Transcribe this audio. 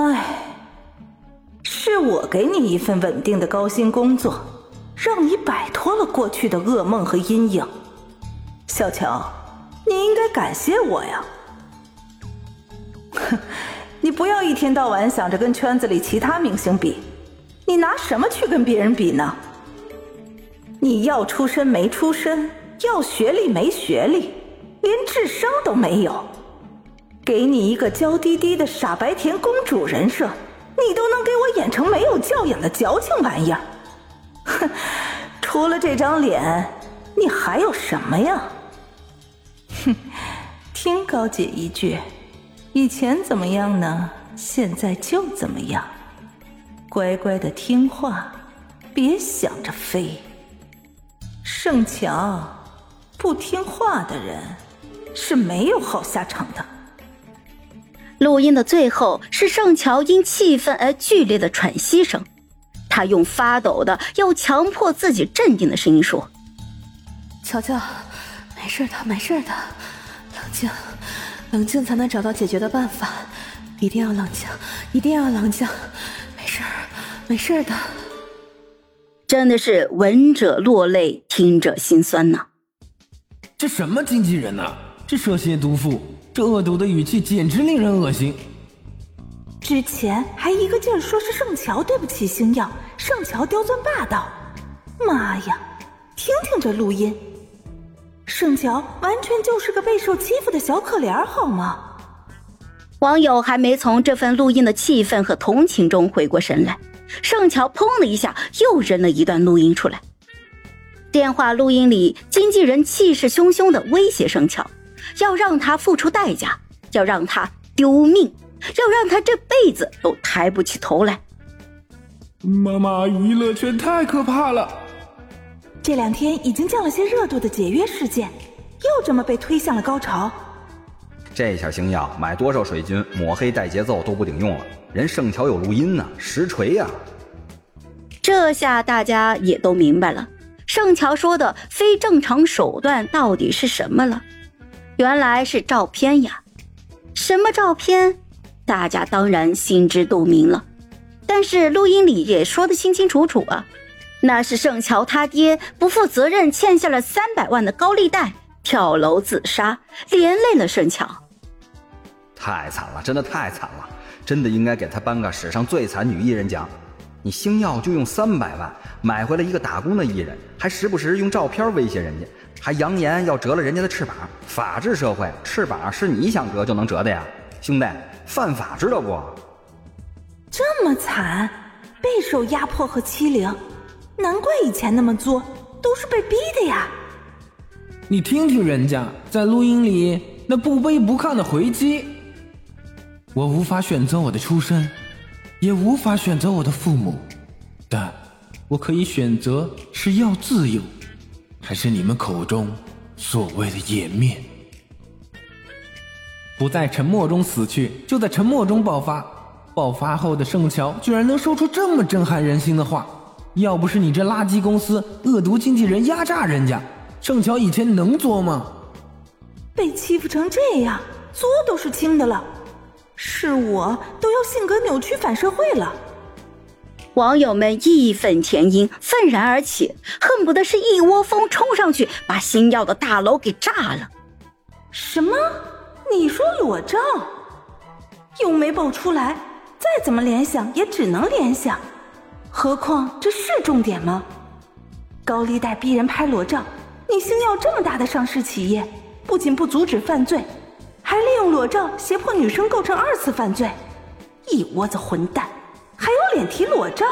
唉，是我给你一份稳定的高薪工作，让你摆脱了过去的噩梦和阴影。小乔，你应该感谢我呀。哼，你不要一天到晚想着跟圈子里其他明星比，你拿什么去跟别人比呢？你要出身没出身，要学历没学历，连智商都没有。给你一个娇滴滴的傻白甜公主人设，你都能给我演成没有教养的矫情玩意儿。哼，除了这张脸，你还有什么呀？哼，听高姐一句，以前怎么样呢？现在就怎么样，乖乖的听话，别想着飞。盛乔，不听话的人是没有好下场的。录音的最后是盛乔因气愤而剧烈的喘息声，他用发抖的要强迫自己镇定的声音说：“乔乔，没事的，没事的，冷静，冷静才能找到解决的办法，一定要冷静，一定要冷静，没事没事的。”真的是闻者落泪，听者心酸呐！这什么经纪人呐？这蛇蝎毒妇，这恶毒的语气简直令人恶心。之前还一个劲儿说是盛乔对不起星耀，盛乔刁钻霸道。妈呀，听听这录音，盛乔完全就是个备受欺负的小可怜，好吗？网友还没从这份录音的气愤和同情中回过神来。盛乔砰的一下又扔了一段录音出来。电话录音里，经纪人气势汹汹的威胁盛乔，要让他付出代价，要让他丢命，要让他这辈子都抬不起头来。妈妈，娱乐圈太可怕了。这两天已经降了些热度的解约事件，又这么被推向了高潮。这下星耀买多少水军抹黑带节奏都不顶用了。人盛乔有录音呢，实锤呀！这下大家也都明白了，盛乔说的非正常手段到底是什么了。原来是照片呀！什么照片？大家当然心知肚明了。但是录音里也说的清清楚楚啊，那是盛乔他爹不负责任欠下了三百万的高利贷，跳楼自杀，连累了盛乔。太惨了，真的太惨了！真的应该给他颁个史上最惨女艺人奖。你星耀就用三百万买回来一个打工的艺人，还时不时用照片威胁人家，还扬言要折了人家的翅膀。法治社会，翅膀是你想折就能折的呀，兄弟，犯法知道不？这么惨，备受压迫和欺凌，难怪以前那么作，都是被逼的呀。你听听人家在录音里那不卑不亢的回击。我无法选择我的出身，也无法选择我的父母，但我可以选择是要自由，还是你们口中所谓的颜面。不在沉默中死去，就在沉默中爆发。爆发后的盛乔居然能说出这么震撼人心的话，要不是你这垃圾公司恶毒经纪人压榨人家，盛乔以前能作吗？被欺负成这样，作都是轻的了。是我都要性格扭曲反社会了。网友们义愤填膺，愤然而起，恨不得是一窝蜂冲上去把星耀的大楼给炸了。什么？你说裸照？又没爆出来，再怎么联想也只能联想。何况这是重点吗？高利贷逼人拍裸照，你星耀这么大的上市企业，不仅不阻止犯罪。还利用裸照胁迫女生构成二次犯罪，一窝子混蛋，脸提裸照？